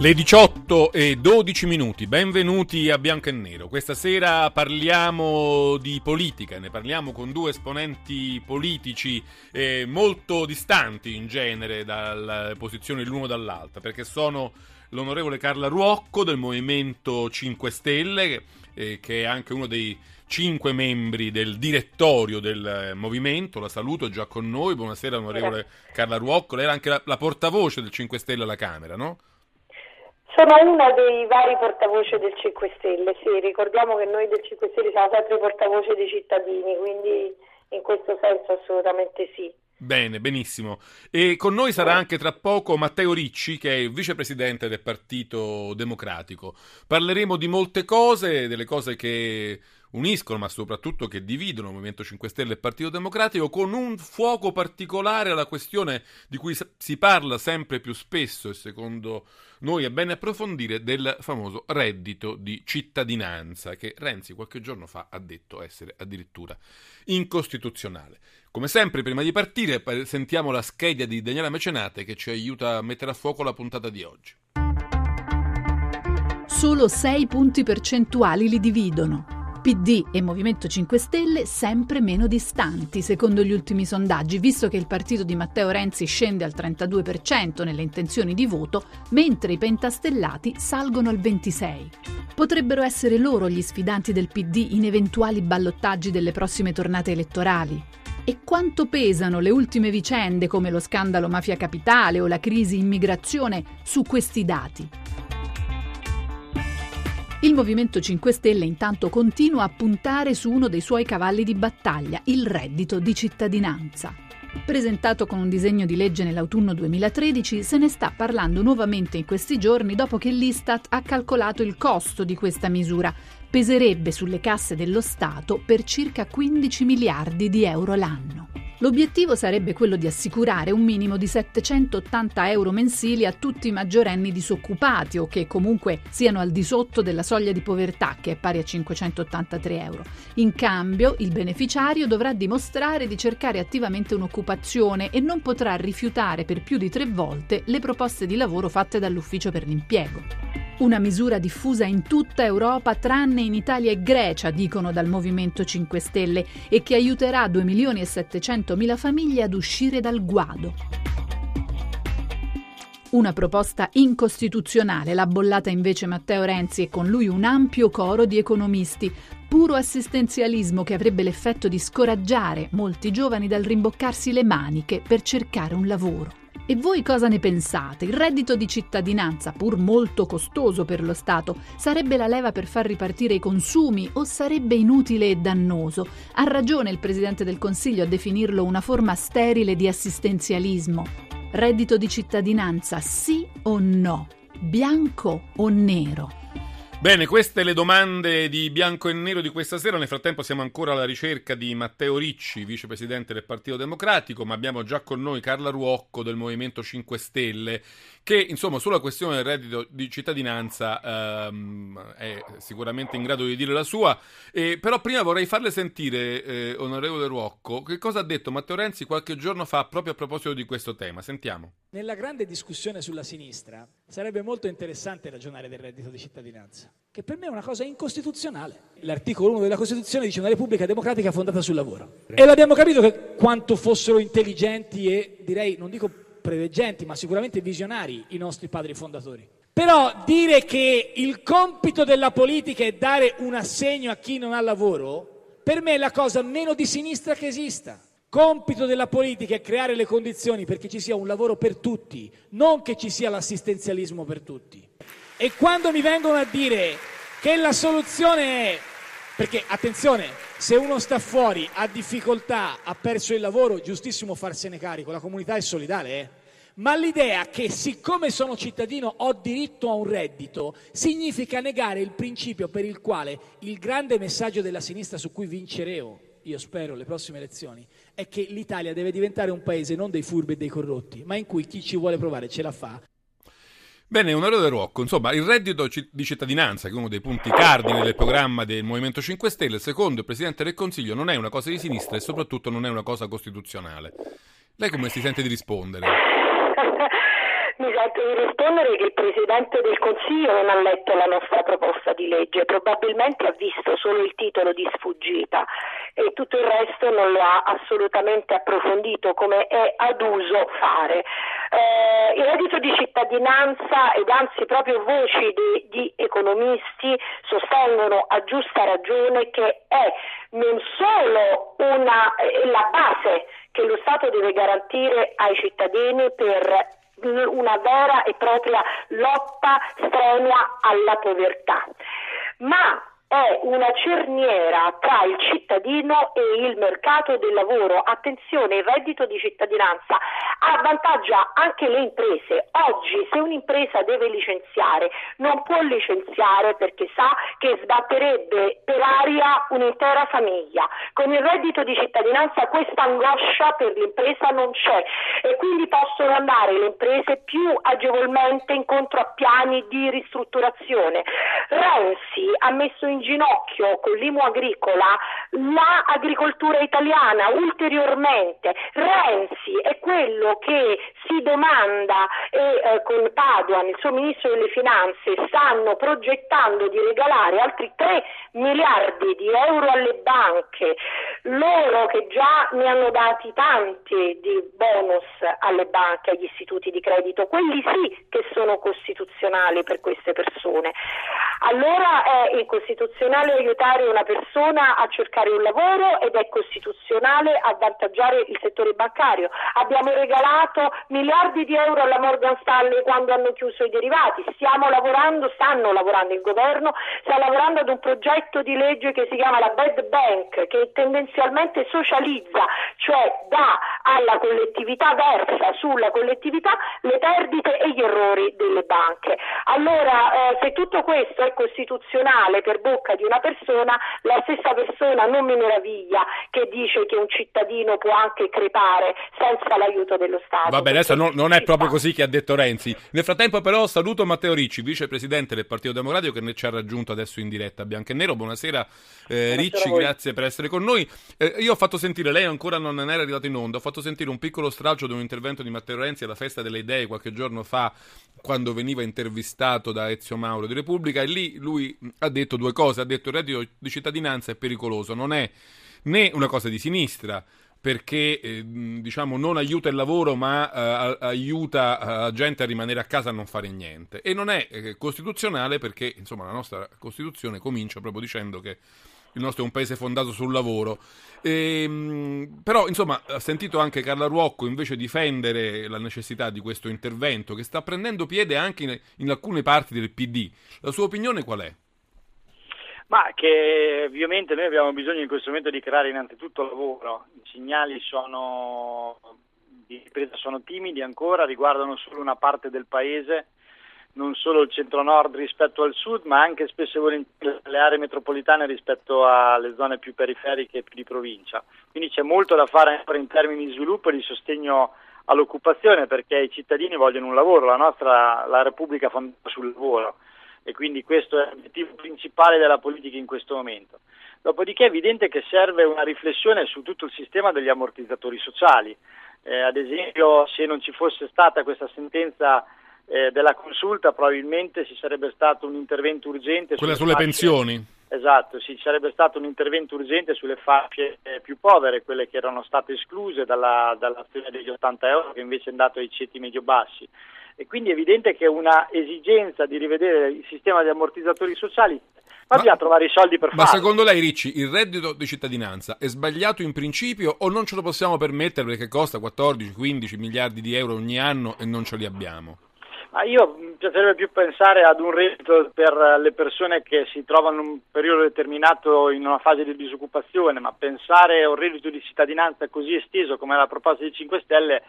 Le 18 e 12 minuti, benvenuti a Bianco e Nero. Questa sera parliamo di politica, ne parliamo con due esponenti politici eh, molto distanti in genere dalle posizioni l'uno dall'altra, perché sono l'onorevole Carla Ruocco del Movimento 5 Stelle, eh, che è anche uno dei cinque membri del direttorio del eh, movimento. La saluto, è già con noi. Buonasera, onorevole Carla Ruocco. Lei era anche la, la portavoce del 5 Stelle alla Camera, no? Sono una dei vari portavoce del 5 Stelle, sì, ricordiamo che noi del 5 Stelle siamo sempre portavoce dei cittadini, quindi in questo senso assolutamente sì. Bene, benissimo. E con noi sarà anche tra poco Matteo Ricci, che è il vicepresidente del Partito Democratico. Parleremo di molte cose, delle cose che uniscono, ma soprattutto che dividono il Movimento 5 Stelle e il Partito Democratico, con un fuoco particolare alla questione di cui si parla sempre più spesso e secondo noi è bene approfondire del famoso reddito di cittadinanza che Renzi qualche giorno fa ha detto essere addirittura incostituzionale. Come sempre, prima di partire, sentiamo la scheda di Daniela Mecenate che ci aiuta a mettere a fuoco la puntata di oggi. Solo 6 punti percentuali li dividono. PD e Movimento 5 Stelle sempre meno distanti, secondo gli ultimi sondaggi, visto che il partito di Matteo Renzi scende al 32% nelle intenzioni di voto, mentre i pentastellati salgono al 26%. Potrebbero essere loro gli sfidanti del PD in eventuali ballottaggi delle prossime tornate elettorali. E quanto pesano le ultime vicende come lo scandalo Mafia Capitale o la crisi immigrazione su questi dati? Il Movimento 5 Stelle intanto continua a puntare su uno dei suoi cavalli di battaglia, il reddito di cittadinanza. Presentato con un disegno di legge nell'autunno 2013, se ne sta parlando nuovamente in questi giorni dopo che l'Istat ha calcolato il costo di questa misura. Peserebbe sulle casse dello Stato per circa 15 miliardi di euro l'anno. L'obiettivo sarebbe quello di assicurare un minimo di 780 euro mensili a tutti i maggiorenni disoccupati o che comunque siano al di sotto della soglia di povertà, che è pari a 583 euro. In cambio, il beneficiario dovrà dimostrare di cercare attivamente un'occupazione e non potrà rifiutare per più di tre volte le proposte di lavoro fatte dall'ufficio per l'impiego. Una misura diffusa in tutta Europa tranne in Italia e Grecia, dicono dal Movimento 5 Stelle, e che aiuterà 2 milioni e 700 mila famiglie ad uscire dal guado. Una proposta incostituzionale, l'ha bollata invece Matteo Renzi e con lui un ampio coro di economisti. Puro assistenzialismo che avrebbe l'effetto di scoraggiare molti giovani dal rimboccarsi le maniche per cercare un lavoro. E voi cosa ne pensate? Il reddito di cittadinanza, pur molto costoso per lo Stato, sarebbe la leva per far ripartire i consumi o sarebbe inutile e dannoso? Ha ragione il Presidente del Consiglio a definirlo una forma sterile di assistenzialismo. Reddito di cittadinanza sì o no? Bianco o nero? Bene, queste le domande di bianco e nero di questa sera. Nel frattempo siamo ancora alla ricerca di Matteo Ricci, vicepresidente del Partito Democratico, ma abbiamo già con noi Carla Ruocco del Movimento 5 Stelle, che insomma sulla questione del reddito di cittadinanza ehm, è sicuramente in grado di dire la sua. Eh, però prima vorrei farle sentire, eh, onorevole Ruocco, che cosa ha detto Matteo Renzi qualche giorno fa proprio a proposito di questo tema. Sentiamo. Nella grande discussione sulla sinistra sarebbe molto interessante ragionare del reddito di cittadinanza, che per me è una cosa incostituzionale. L'articolo 1 della Costituzione dice una Repubblica democratica fondata sul lavoro. E l'abbiamo capito che quanto fossero intelligenti e direi, non dico preveggenti, ma sicuramente visionari i nostri padri fondatori. Però dire che il compito della politica è dare un assegno a chi non ha lavoro, per me è la cosa meno di sinistra che esista. Compito della politica è creare le condizioni perché ci sia un lavoro per tutti, non che ci sia l'assistenzialismo per tutti. E quando mi vengono a dire che la soluzione è perché attenzione, se uno sta fuori, ha difficoltà, ha perso il lavoro, giustissimo farsene carico, la comunità è solidale, eh? Ma l'idea che siccome sono cittadino ho diritto a un reddito significa negare il principio per il quale il grande messaggio della sinistra su cui vinceremo io spero, le prossime elezioni, è che l'Italia deve diventare un paese non dei furbi e dei corrotti, ma in cui chi ci vuole provare ce la fa. Bene, onorevole Rocco, insomma, il reddito di cittadinanza, che è uno dei punti cardine del programma del Movimento 5 Stelle, secondo il Presidente del Consiglio non è una cosa di sinistra e soprattutto non è una cosa costituzionale. Lei come si sente di rispondere? Sento di rispondere che il Presidente del Consiglio non ha letto la nostra proposta di legge, probabilmente ha visto solo il titolo di sfuggita e tutto il resto non lo ha assolutamente approfondito come è ad uso fare. Eh, il reddito di cittadinanza ed anzi proprio voci di, di economisti sostengono a giusta ragione che è non solo una, è la base che lo Stato deve garantire ai cittadini per una vera e propria lotta strenua alla povertà. Ma è una cerniera tra il cittadino e il mercato del lavoro. Attenzione, il reddito di cittadinanza avvantaggia anche le imprese. Oggi se un'impresa deve licenziare non può licenziare perché sa che sbatterebbe per aria un'intera famiglia. Con il reddito di cittadinanza questa angoscia per l'impresa non c'è e quindi possono andare le imprese più agevolmente incontro a piani di ristrutturazione. Renzi ha messo in in ginocchio con l'IMU agricola l'agricoltura italiana ulteriormente. Renzi è quello che si domanda e eh, con Paduan, il suo ministro delle finanze, stanno progettando di regalare altri 3 miliardi di euro alle banche, loro che già ne hanno dati tanti di bonus alle banche, agli istituti di credito, quelli sì che sono costituzionali per queste persone. Allora è incostituzionale aiutare una persona a cercare un lavoro ed è costituzionale avvantaggiare il settore bancario. Abbiamo regalato miliardi di euro alla Morgan Stanley quando hanno chiuso i derivati. Stiamo lavorando, stanno lavorando il governo, sta lavorando ad un progetto di legge che si chiama la Bad Bank, che tendenzialmente socializza, cioè dà alla collettività, versa sulla collettività le perdite e gli errori delle banche. Allora, eh, se tutto questo è costituzionale per bocca di una persona, la stessa persona non mi meraviglia che dice che un cittadino può anche crepare senza l'aiuto dello Stato. Vabbè, adesso non, non è proprio così che ha detto Renzi. Nel frattempo però saluto Matteo Ricci, vicepresidente del Partito Democratico che ne ci ha raggiunto adesso in diretta a Bianco e Nero. Buonasera, eh, Ricci, grazie per essere con noi. Eh, io ho fatto sentire, lei ancora non era arrivato in onda, ho fatto sentire un piccolo stralcio di un intervento di Matteo Renzi alla Festa delle Idee qualche giorno fa quando veniva intervistato da Ezio Mauro di Repubblica e lì lui ha detto due cose, ha detto il reddito di cittadinanza è pericoloso, non è né una cosa di sinistra perché eh, diciamo non aiuta il lavoro ma eh, aiuta la eh, gente a rimanere a casa a non fare niente e non è eh, costituzionale perché insomma la nostra Costituzione comincia proprio dicendo che il nostro è un paese fondato sul lavoro. E, ehm, però, insomma, ha sentito anche Carla Ruocco invece difendere la necessità di questo intervento che sta prendendo piede anche in, in alcune parti del PD. La sua opinione qual è? Ma che ovviamente noi abbiamo bisogno in questo momento di creare innanzitutto lavoro. I segnali sono, di ripresa sono timidi ancora, riguardano solo una parte del paese non solo il centro-nord rispetto al sud, ma anche spesso le aree metropolitane rispetto alle zone più periferiche e più di provincia. Quindi c'è molto da fare in termini di sviluppo e di sostegno all'occupazione perché i cittadini vogliono un lavoro, la nostra la Repubblica fondata sul lavoro e quindi questo è l'obiettivo principale della politica in questo momento. Dopodiché è evidente che serve una riflessione su tutto il sistema degli ammortizzatori sociali. Eh, ad esempio se non ci fosse stata questa sentenza eh, della consulta probabilmente ci sarebbe stato un intervento urgente. Quella sulle, sulle pensioni? Esatto, sì, ci sarebbe stato un intervento urgente sulle fasce eh, più povere, quelle che erano state escluse dalla, dall'azione degli 80 euro che invece è andato ai ceti medio-bassi. E quindi è evidente che una esigenza di rivedere il sistema di ammortizzatori sociali ma, ma bisogna trovare i soldi per ma farlo. Ma secondo lei, Ricci, il reddito di cittadinanza è sbagliato in principio o non ce lo possiamo permettere perché costa 14-15 miliardi di euro ogni anno e non ce li abbiamo? Ma io mi piacerebbe più pensare ad un reddito per le persone che si trovano in un periodo determinato in una fase di disoccupazione, ma pensare a un reddito di cittadinanza così esteso come la proposta dei 5 Stelle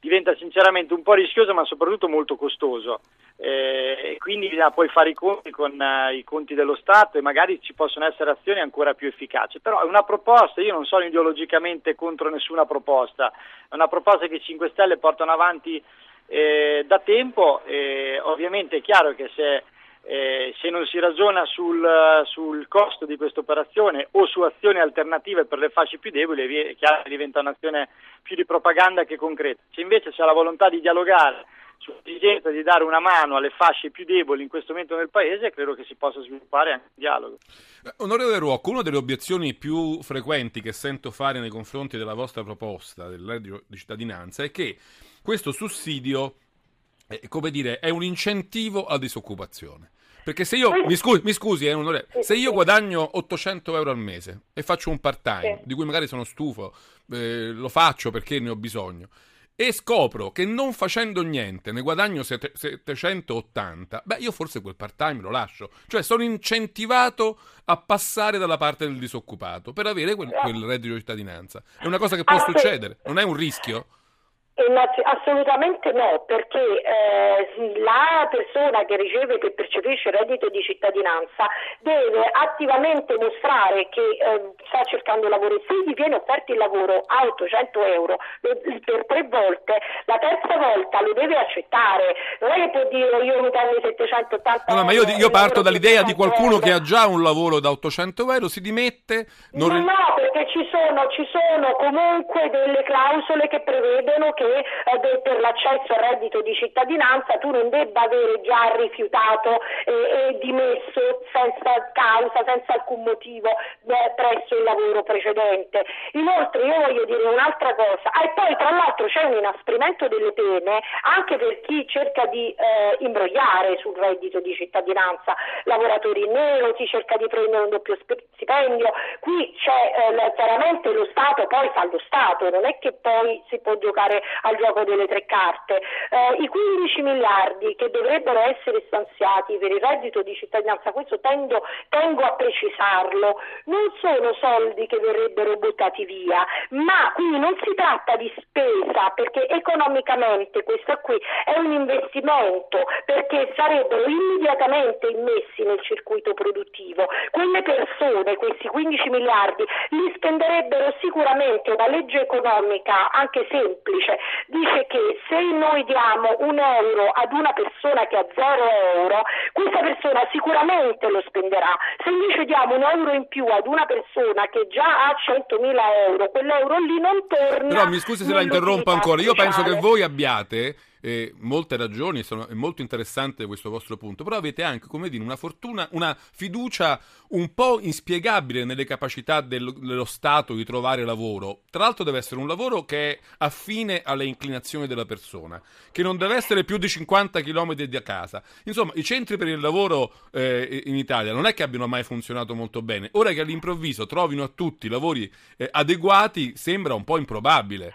diventa sinceramente un po' rischioso ma soprattutto molto costoso. Eh, e quindi bisogna poi fare i conti con uh, i conti dello Stato e magari ci possono essere azioni ancora più efficaci, però è una proposta, io non sono ideologicamente contro nessuna proposta, è una proposta che i 5 Stelle portano avanti eh, da tempo ovviamente è chiaro che se eh, se non si ragiona sul, sul costo di questa operazione o su azioni alternative per le fasce più deboli, è chiaro che diventa un'azione più di propaganda che concreta. Se invece c'è la volontà di dialogare sull'esigenza di dare una mano alle fasce più deboli in questo momento nel Paese, credo che si possa sviluppare anche il dialogo. Eh, onorevole Ruocco, una delle obiezioni più frequenti che sento fare nei confronti della vostra proposta del di cittadinanza è che questo sussidio, è, come dire, è un incentivo alla disoccupazione. Perché se io, mi scusi, mi scusi eh, onore, se io guadagno 800 euro al mese e faccio un part time, di cui magari sono stufo, eh, lo faccio perché ne ho bisogno, e scopro che non facendo niente ne guadagno 780, beh, io forse quel part time lo lascio. Cioè, sono incentivato a passare dalla parte del disoccupato per avere quel, quel reddito di cittadinanza. È una cosa che può succedere, non è un rischio? Assolutamente no, perché eh, la persona che riceve, che percepisce reddito di cittadinanza deve attivamente mostrare che eh, sta cercando lavoro e se gli viene offerto il lavoro a 800 euro per tre volte, la terza volta lo deve accettare, non è che può dire io mi prendo 780 no, no, ma io, io parto dall'idea di qualcuno euro. che ha già un lavoro da 800 euro, si dimette... Non... No, no, perché ci sono, ci sono comunque delle clausole che prevedono che eh, per l'accesso al reddito di cittadinanza tu non debba avere già rifiutato e, e dimesso senza causa, senza alcun motivo eh, presso il lavoro precedente. Inoltre io voglio dire un'altra cosa, ah, e poi tra l'altro c'è un inasprimento delle pene anche per chi cerca di eh, imbrogliare sul reddito di cittadinanza, lavoratori in nero, si cerca di prendere un doppio stipendio, qui c'è eh, chiaramente lo Stato poi fa lo Stato, non è che poi si può giocare al gioco delle tre carte. Eh, I 15 miliardi che dovrebbero essere stanziati per il reddito di cittadinanza, questo tendo, tengo a precisarlo, non sono soldi che verrebbero buttati via, ma qui non si tratta di spesa perché economicamente questo qui è un investimento perché sarebbero immediatamente immessi nel circuito produttivo. Quelle persone, questi 15 miliardi, li spenderebbero sicuramente una legge economica anche semplice dice che se noi diamo un euro ad una persona che ha zero euro, questa persona sicuramente lo spenderà. Se invece diamo un euro in più ad una persona che già ha 100.000 euro, quell'euro lì non torna. Però mi scusi se la interrompo ancora, io penso che voi abbiate eh, molte ragioni, sono, è molto interessante questo vostro punto, però avete anche, come dire, una fortuna, una fiducia un po' inspiegabile nelle capacità del, dello Stato di trovare lavoro. Tra l'altro deve essere un lavoro che è affine alle inclinazioni della persona, che non deve essere più di 50 km da casa. Insomma, i centri per il lavoro eh, in Italia non è che abbiano mai funzionato molto bene. Ora che all'improvviso trovino a tutti lavori eh, adeguati sembra un po' improbabile.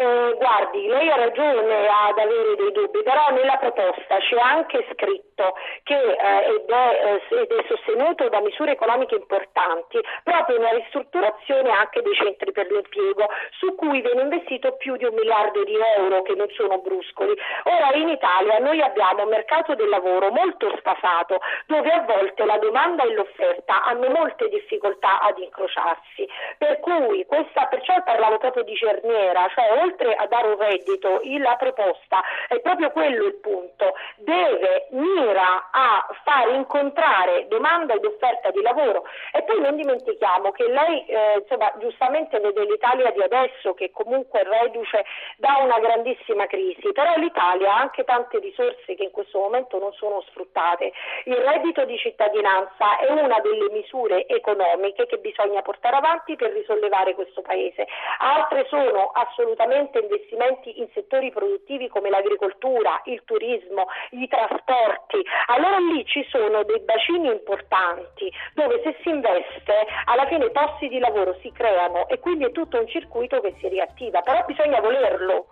Eh, guardi, lei ha ragione ad avere dei dubbi, però nella proposta c'è anche scritto che eh, ed, è, eh, ed, è, sostenuto da misure economiche importanti proprio una ristrutturazione anche dei centri per l'impiego su cui viene investito più di un miliardo di euro che non sono bruscoli. Ora in Italia noi abbiamo un mercato del lavoro molto sfasato dove a volte la domanda e l'offerta hanno molte difficoltà ad incrociarsi, per cui questa, perciò parlavo proprio di cerniera, cioè oltre a dare un reddito, la proposta è proprio quello il punto, deve mira a far incontrare domanda ed offerta di lavoro e poi non dimentichiamo che lei eh, insomma, giustamente vede l'Italia di adesso che comunque reduce da una grandissima crisi, però l'Italia ha anche tante risorse che in questo momento non sono sfruttate. Il reddito di cittadinanza è una delle misure economiche che bisogna portare avanti per risollevare questo Paese. Altre sono assolutamente sicuramente investimenti in settori produttivi come l'agricoltura, il turismo, i trasporti, allora lì ci sono dei bacini importanti dove se si investe alla fine posti di lavoro si creano e quindi è tutto un circuito che si riattiva, però bisogna volerlo.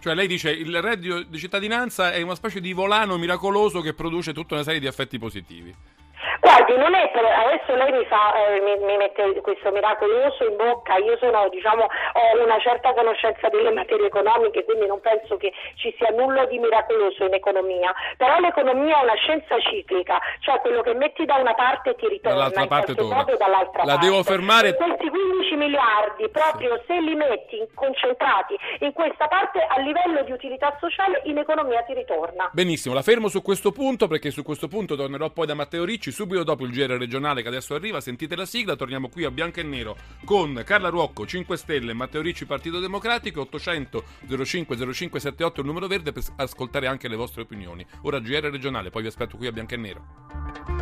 Cioè lei dice il reddito di cittadinanza è una specie di volano miracoloso che produce tutta una serie di effetti positivi. Guardi, non è per, adesso lei mi, fa, eh, mi, mi, mette questo miracoloso in bocca, io sono, diciamo, ho una certa conoscenza delle materie economiche, quindi non penso che ci sia nulla di miracoloso in economia, però l'economia è una scienza ciclica, cioè quello che metti da una parte ti ritorna dall'altra parte torna. dall'altra La parte. devo fermare. E questi 15 miliardi, proprio se li metti concentrati in questa parte a livello di utilità sociale, in economia ti ritorna. Benissimo, la fermo su questo punto perché su questo punto tornerò poi da Matteo Ricci subito dopo il GR regionale che adesso arriva. Sentite la sigla, torniamo qui a bianco e nero con Carla Ruocco, 5 Stelle, Matteo Ricci, Partito Democratico, 800 05 0578 il numero verde per ascoltare anche le vostre opinioni. Ora GR regionale, poi vi aspetto qui a bianco e nero.